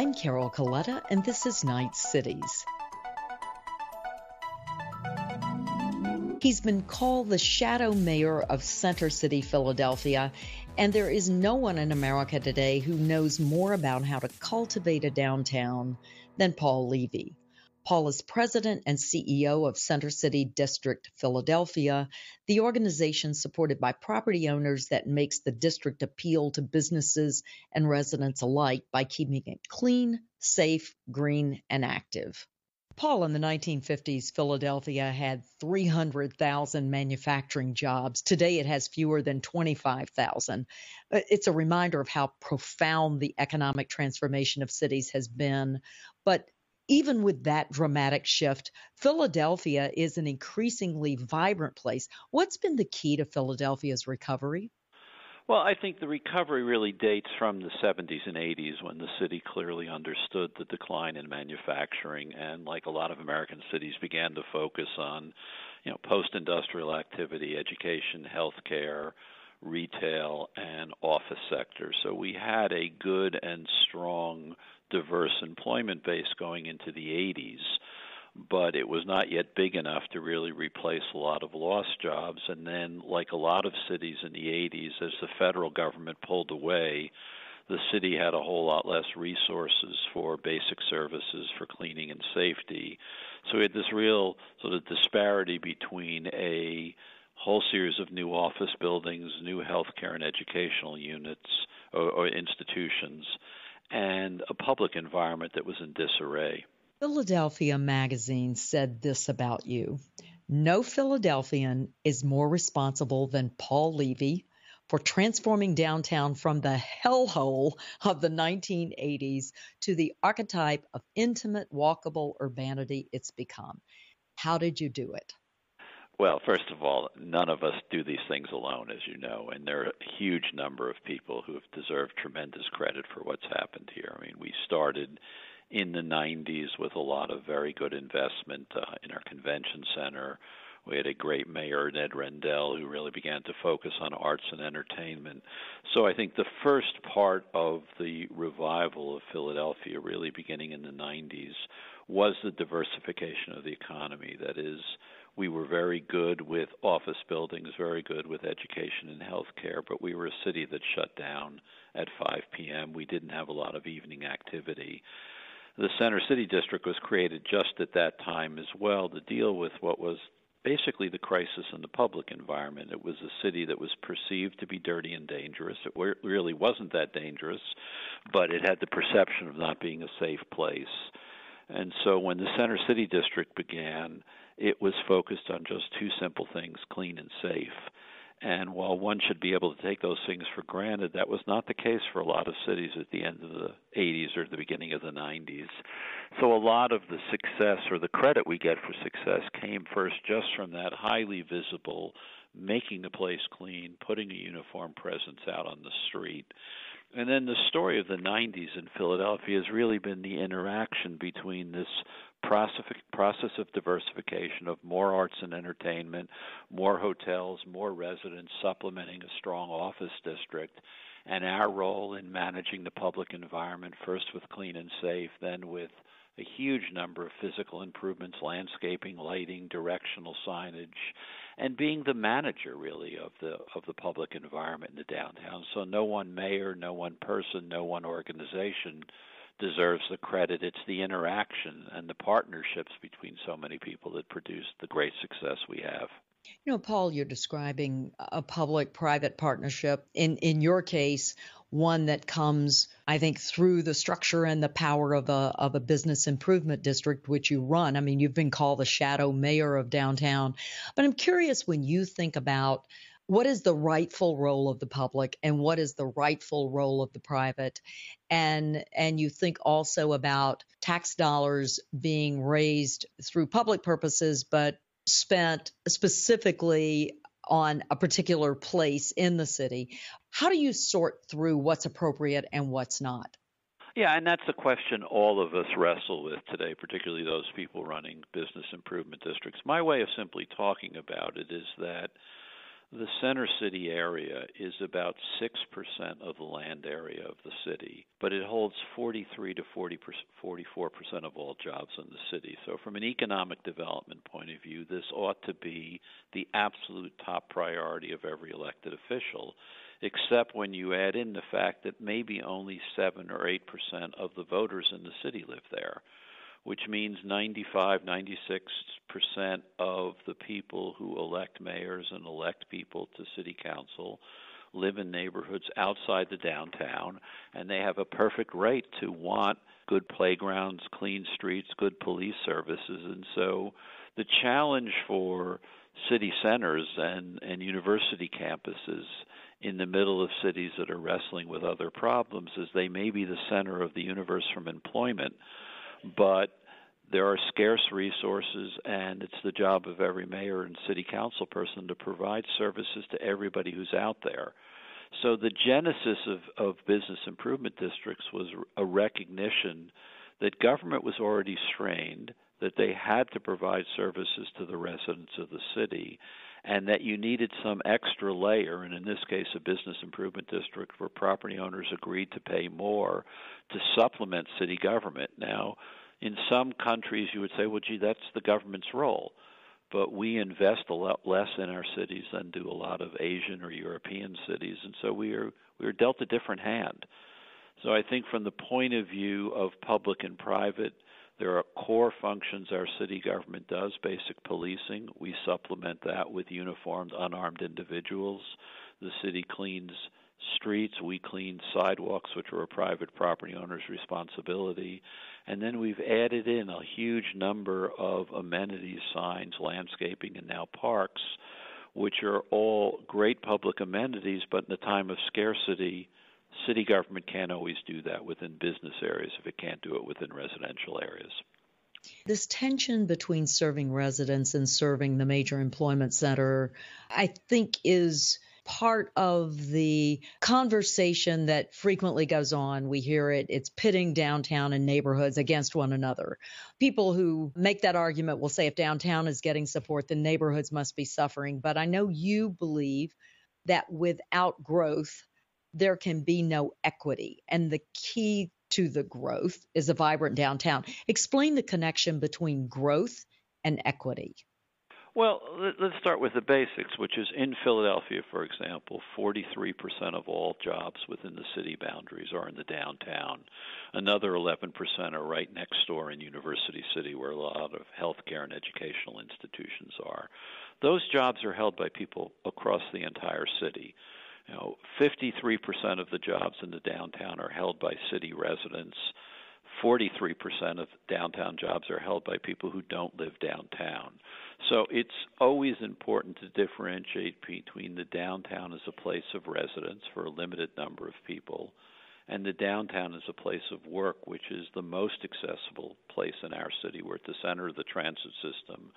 I'm Carol Coletta, and this is Knight Cities. He's been called the shadow mayor of Center City, Philadelphia, and there is no one in America today who knows more about how to cultivate a downtown than Paul Levy. Paul is president and CEO of Center City District Philadelphia, the organization supported by property owners that makes the district appeal to businesses and residents alike by keeping it clean, safe, green, and active. Paul, in the 1950s, Philadelphia had 300,000 manufacturing jobs. Today it has fewer than 25,000. Uh, it's a reminder of how profound the economic transformation of cities has been. But even with that dramatic shift, Philadelphia is an increasingly vibrant place. What's been the key to Philadelphia's recovery? Well, I think the recovery really dates from the 70s and 80s when the city clearly understood the decline in manufacturing and like a lot of American cities began to focus on, you know, post-industrial activity, education, healthcare, retail and office sector. So we had a good and strong diverse employment base going into the 80s but it was not yet big enough to really replace a lot of lost jobs. And then, like a lot of cities in the 80s, as the federal government pulled away, the city had a whole lot less resources for basic services for cleaning and safety. So we had this real sort of disparity between a whole series of new office buildings, new healthcare and educational units or, or institutions, and a public environment that was in disarray. Philadelphia Magazine said this about you No Philadelphian is more responsible than Paul Levy for transforming downtown from the hellhole of the 1980s to the archetype of intimate, walkable urbanity it's become. How did you do it? Well, first of all, none of us do these things alone, as you know, and there are a huge number of people who have deserved tremendous credit for what's happened here. I mean, we started in the 90s with a lot of very good investment uh, in our convention center. We had a great mayor, Ed Rendell, who really began to focus on arts and entertainment. So I think the first part of the revival of Philadelphia, really beginning in the 90s, was the diversification of the economy. That is, we were very good with office buildings, very good with education and healthcare, but we were a city that shut down at 5 p.m. We didn't have a lot of evening activity the Center City District was created just at that time as well to deal with what was basically the crisis in the public environment. It was a city that was perceived to be dirty and dangerous. It really wasn't that dangerous, but it had the perception of not being a safe place. And so when the Center City District began, it was focused on just two simple things clean and safe. And while one should be able to take those things for granted, that was not the case for a lot of cities at the end of the 80s or the beginning of the 90s. So a lot of the success or the credit we get for success came first just from that highly visible making the place clean, putting a uniform presence out on the street. And then the story of the 90s in Philadelphia has really been the interaction between this process of diversification of more arts and entertainment, more hotels, more residents, supplementing a strong office district, and our role in managing the public environment, first with clean and safe, then with a huge number of physical improvements, landscaping, lighting, directional signage, and being the manager really of the of the public environment in the downtown. So no one mayor, no one person, no one organization deserves the credit. It's the interaction and the partnerships between so many people that produce the great success we have. You know, Paul, you're describing a public private partnership. In in your case, one that comes, I think, through the structure and the power of a of a business improvement district which you run. I mean, you've been called the shadow mayor of downtown. But I'm curious when you think about what is the rightful role of the public and what is the rightful role of the private and and you think also about tax dollars being raised through public purposes but spent specifically on a particular place in the city how do you sort through what's appropriate and what's not yeah, and that's a question all of us wrestle with today, particularly those people running business improvement districts. My way of simply talking about it is that the center city area is about 6% of the land area of the city, but it holds 43 to 40 44% of all jobs in the city. So, from an economic development point of view, this ought to be the absolute top priority of every elected official, except when you add in the fact that maybe only 7 or 8% of the voters in the city live there which means 95, 96% of the people who elect mayors and elect people to city council live in neighborhoods outside the downtown, and they have a perfect right to want good playgrounds, clean streets, good police services. And so the challenge for city centers and, and university campuses in the middle of cities that are wrestling with other problems is they may be the center of the universe from employment but there are scarce resources, and it's the job of every mayor and city council person to provide services to everybody who's out there. So the genesis of, of business improvement districts was a recognition that government was already strained, that they had to provide services to the residents of the city, and that you needed some extra layer, and in this case, a business improvement district where property owners agreed to pay more to supplement city government. Now, in some countries, you would say, well, gee, that's the government's role. But we invest a lot less in our cities than do a lot of Asian or European cities, and so we are we are dealt a different hand. So I think from the point of view of public and private, there are core functions our city government does, basic policing. We supplement that with uniformed, unarmed individuals. The city cleans streets, we clean sidewalks, which are a private property owner's responsibility. And then we've added in a huge number of amenities, signs, landscaping, and now parks, which are all great public amenities, but in the time of scarcity, city government can't always do that within business areas if it can't do it within residential areas. This tension between serving residents and serving the major employment center, I think, is part of the conversation that frequently goes on. We hear it, it's pitting downtown and neighborhoods against one another. People who make that argument will say if downtown is getting support, then neighborhoods must be suffering. But I know you believe that without growth, there can be no equity. And the key to the growth is a vibrant downtown. Explain the connection between growth and equity. Well, let's start with the basics, which is in Philadelphia, for example, 43% of all jobs within the city boundaries are in the downtown. Another 11% are right next door in University City, where a lot of healthcare and educational institutions are. Those jobs are held by people across the entire city. You know, 53% of the jobs in the downtown are held by city residents. 43% of downtown jobs are held by people who don't live downtown. So it's always important to differentiate between the downtown as a place of residence for a limited number of people and the downtown as a place of work, which is the most accessible place in our city. We're at the center of the transit system.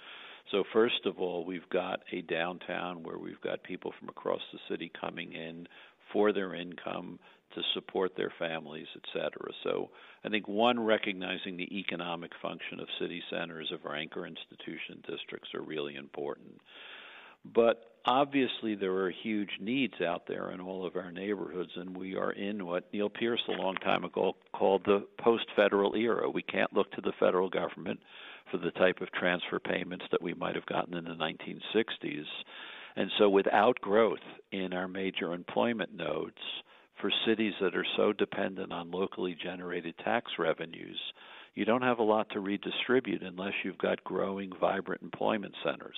So, first of all, we've got a downtown where we've got people from across the city coming in for their income to support their families, etc. So I think one recognizing the economic function of city centers of anchor institution districts are really important. But obviously there are huge needs out there in all of our neighborhoods and we are in what Neal Peirce a long time ago called the post-federal era. We can't look to the federal government for the type of transfer payments that we might have gotten in the 1960s. And so without growth in our major employment nodes, for cities that are so dependent on locally generated tax revenues, you don't have a lot to redistribute unless you've got growing, vibrant employment centers.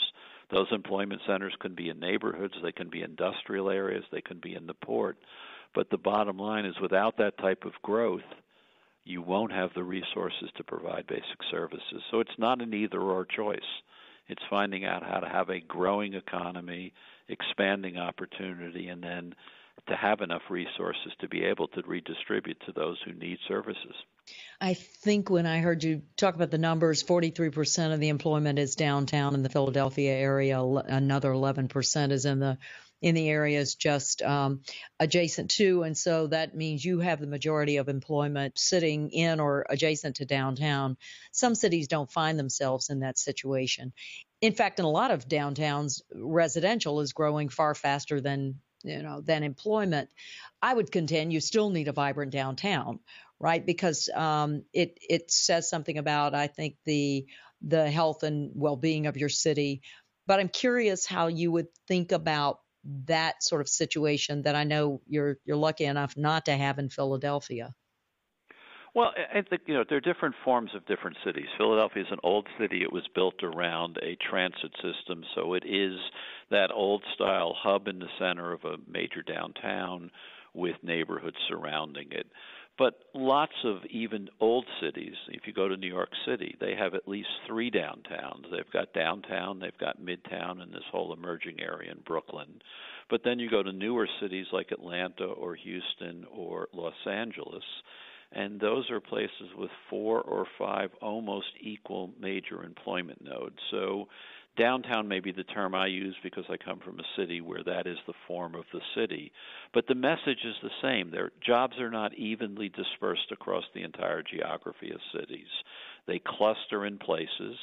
Those employment centers can be in neighborhoods, they can be industrial areas, they can be in the port. But the bottom line is without that type of growth, you won't have the resources to provide basic services. So it's not an either or choice. It's finding out how to have a growing economy, expanding opportunity, and then to have enough resources to be able to redistribute to those who need services. I think when I heard you talk about the numbers, 43% of the employment is downtown in the Philadelphia area, another 11% is in the in the areas just um, adjacent to. And so that means you have the majority of employment sitting in or adjacent to downtown. Some cities don't find themselves in that situation. In fact, in a lot of downtowns, residential is growing far faster than you know than employment. I would contend you still need a vibrant downtown, right? Because um, it it says something about I think the the health and well being of your city. But I'm curious how you would think about that sort of situation that I know you're you're lucky enough not to have in Philadelphia. Well, I think you know there are different forms of different cities. Philadelphia is an old city. It was built around a transit system, so it is that old style hub in the center of a major downtown with neighborhoods surrounding it. But lots of even old cities, if you go to New York City, they have at least three downtowns. They've got downtown, they've got midtown, and this whole emerging area in Brooklyn. But then you go to newer cities like Atlanta or Houston or Los Angeles, and those are places with four or five almost equal major employment nodes. So downtown may be the term I use because I come from a city where that is the form of the city. But the message is the same. Their jobs are not evenly dispersed across the entire geography of cities. They cluster in places,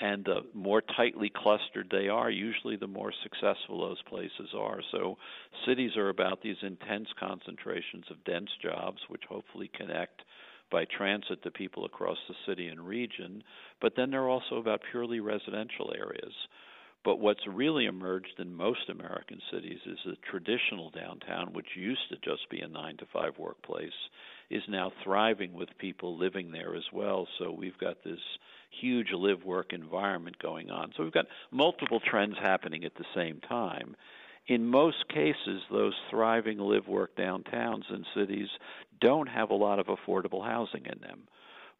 and the more tightly clustered they are, usually the more successful those places are. So cities are about these intense concentrations of dense jobs, which hopefully connect by transit to people across the city and region, but then they're also about purely residential areas. But what's really emerged in most American cities is the traditional downtown, which used to just be a nine to five workplace, is now thriving with people living there as well. So we've got this huge live work environment going on. So we've got multiple trends happening at the same time in most cases, those thriving live work downtowns and cities don't have a lot of affordable housing in them.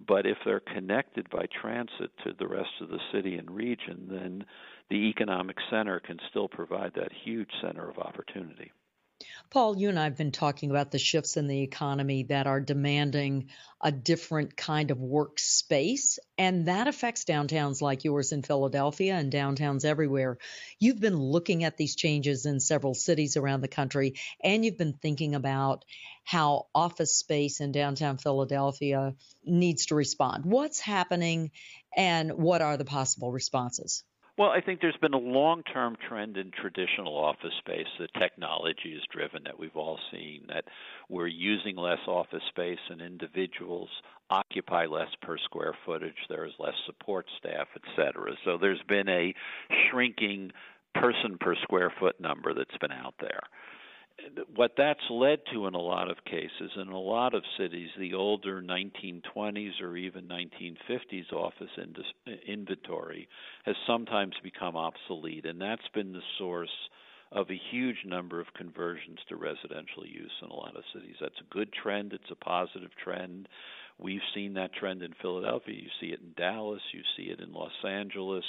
But if they're connected by transit to the rest of the city and region, then the economic center can still provide that huge center of opportunity. Paul, you and I have been talking about the shifts in the economy that are demanding a different kind of workspace, and that affects downtowns like yours in Philadelphia and downtowns everywhere. You've been looking at these changes in several cities around the country, and you've been thinking about how office space in downtown Philadelphia needs to respond. What's happening, and what are the possible responses? Well, I think there's been a long term trend in traditional office space. The technology is driven that we've all seen, that we're using less office space and individuals occupy less per square footage. There is less support staff, et cetera. So there's been a shrinking person per square foot number that's been out there what that's led to in a lot of cases, in a lot of cities, the older 1920s or even 1950s office inventory has sometimes become obsolete, and that's been the source of a huge number of conversions to residential use in a lot of cities. That's a good trend, it's a positive trend. We've seen that trend in Philadelphia, you see it in Dallas, you see it in Los Angeles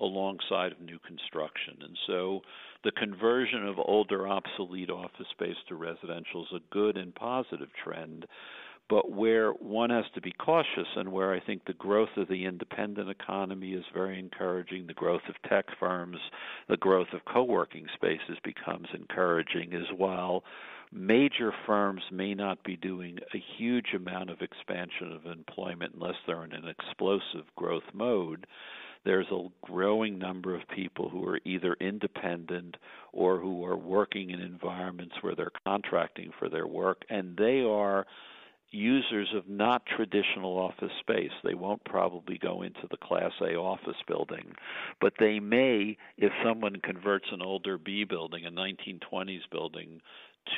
alongside of new construction. And so the conversion of older obsolete office space to residential is a good and positive trend. But where one has to be cautious, and where I think the growth of the independent economy is very encouraging, the growth of tech firms, the growth of co working spaces becomes encouraging as well major firms may not be doing a huge amount of expansion of employment unless they're in an explosive growth mode there's a growing number of people who are either independent or who are working in environments where they're contracting for their work, and they are users of not traditional office space. They won't probably go into the Class A office building, but they may, if someone converts an older B building, a 1920s building,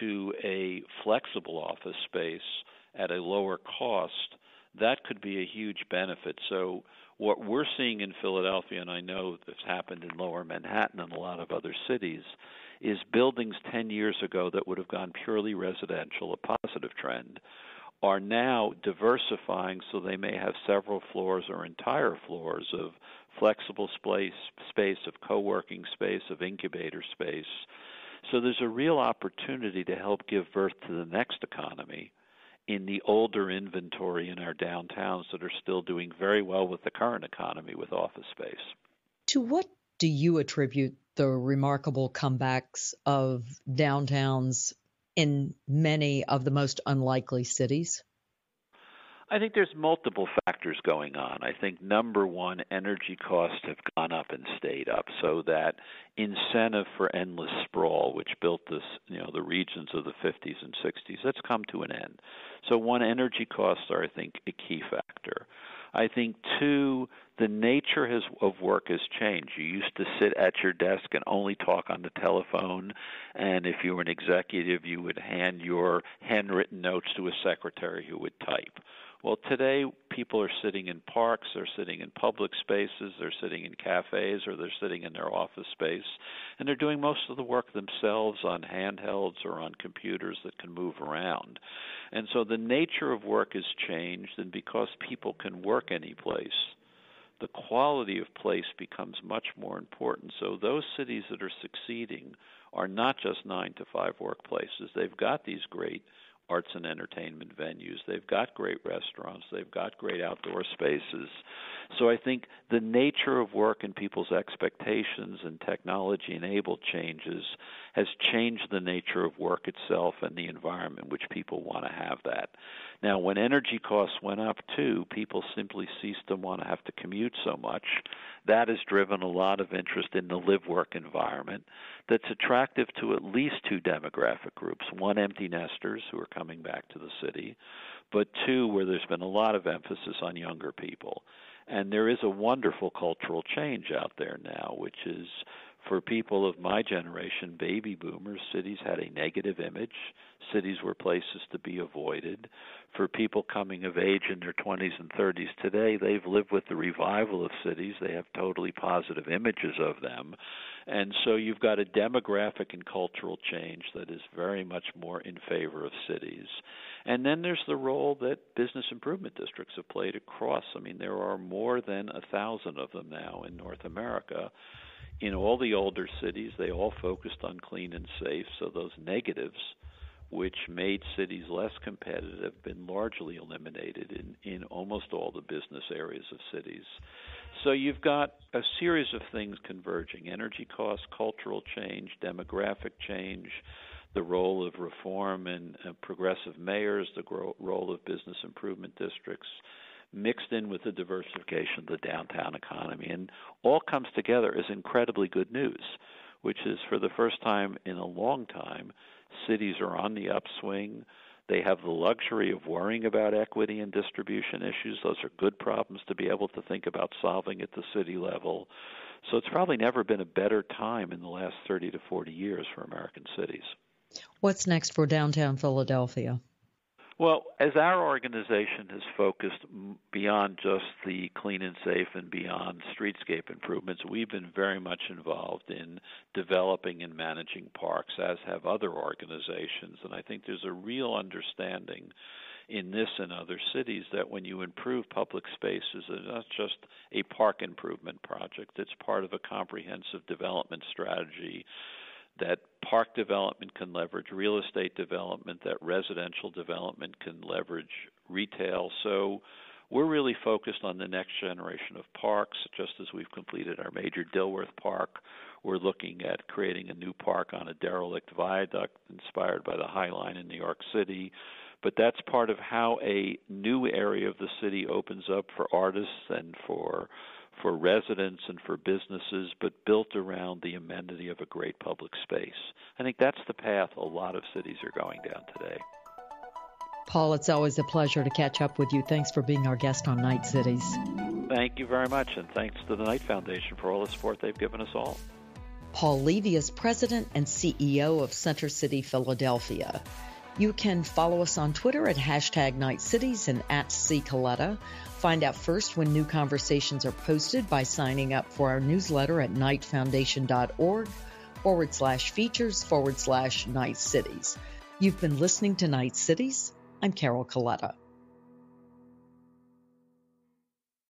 to a flexible office space at a lower cost, that could be a huge benefit. So what we're seeing in Philadelphia, and I know this happened in lower Manhattan and a lot of other cities, is buildings 10 years ago that would have gone purely residential, a positive trend, are now diversifying so they may have several floors or entire floors of flexible space, space of co-working space, of incubator space. So there's a real opportunity to help give birth to the next economy in the older inventory in our downtowns that are still doing very well with the current economy with office space. To what do you attribute the remarkable comebacks of downtowns in many of the most unlikely cities? I think there's multiple factors going on. I think number one, energy costs have gone up and stayed up, so that incentive for endless sprawl, which built this, you know, the regions of the 50s and 60s, that's come to an end. So one, energy costs are, I think, a key factor. I think two, the nature has, of work has changed. You used to sit at your desk and only talk on the telephone, and if you were an executive, you would hand your handwritten notes to a secretary who would type. Well, today people are sitting in parks, they're sitting in public spaces, they're sitting in cafes, or they're sitting in their office space, and they're doing most of the work themselves on handhelds or on computers that can move around. And so the nature of work has changed, and because people can work any place, the quality of place becomes much more important. So those cities that are succeeding are not just nine to five workplaces. They've got these great arts and entertainment venues. They've got great restaurants. They've got great outdoor spaces. So I think the nature of work and people's expectations and technology enabled changes has changed the nature of work itself and the environment in which people want to have that. Now, when energy costs went up too, people simply ceased to want to have to commute so much. That has driven a lot of interest in the live work environment that's attractive to at least two demographic groups one, empty nesters who are coming back to the city, but two, where there's been a lot of emphasis on younger people. And there is a wonderful cultural change out there now, which is for people of my generation, baby boomers, cities had a negative image. Cities were places to be avoided. For people coming of age in their 20s and 30s today, they've lived with the revival of cities. They have totally positive images of them. And so you've got a demographic and cultural change that is very much more in favor of cities. And then there's the role that business improvement districts have played across. I mean, there are more than a thousand of them now in North America. In all the older cities, they all focused on clean and safe, so those negatives which made cities less competitive have been largely eliminated in, in almost all the business areas of cities. So you've got a series of things converging energy costs, cultural change, demographic change, the role of reform and uh, progressive mayors, the gro- role of business improvement districts, mixed in with the diversification of the downtown economy. And all comes together as incredibly good news, which is for the first time in a long time, cities are on the upswing. They have the luxury of worrying about equity and distribution issues. Those are good problems to be able to think about solving at the city level. So it's probably never been a better time in the last 30 to 40 years for American cities. What's next for downtown Philadelphia? Well, as our organization has focused beyond just the clean and safe and beyond streetscape improvements, we've been very much involved in developing and managing parks, as have other organizations. And I think there's a real understanding in this and other cities that when you improve public spaces, it's not just a park improvement project, it's part of a comprehensive development strategy that park development can leverage real estate development, that residential development can leverage retail. So we're really focused on the next generation of parks, just as we've completed our major Dilworth Park. We're looking at creating a new park on a derelict viaduct inspired by the High Line in New York City. But that's part of how a new area of the city opens up for artists and for for residents and for businesses, but built around the amenity of a great public space. I think that's the path a lot of cities are going down today. Paul, it's always a pleasure to catch up with you. Thanks for being our guest on Knight Cities. Thank you very much, and thanks to the Knight Foundation for all the support they've given us all. Paul Levy is president and CEO of Center City Philadelphia. You can follow us on Twitter at hashtag Knight Cities and at C. Coletta. Find out first when new conversations are posted by signing up for our newsletter at knightfoundation.org forward slash features forward slash knight cities. You've been listening to Knight Cities. I'm Carol Coletta.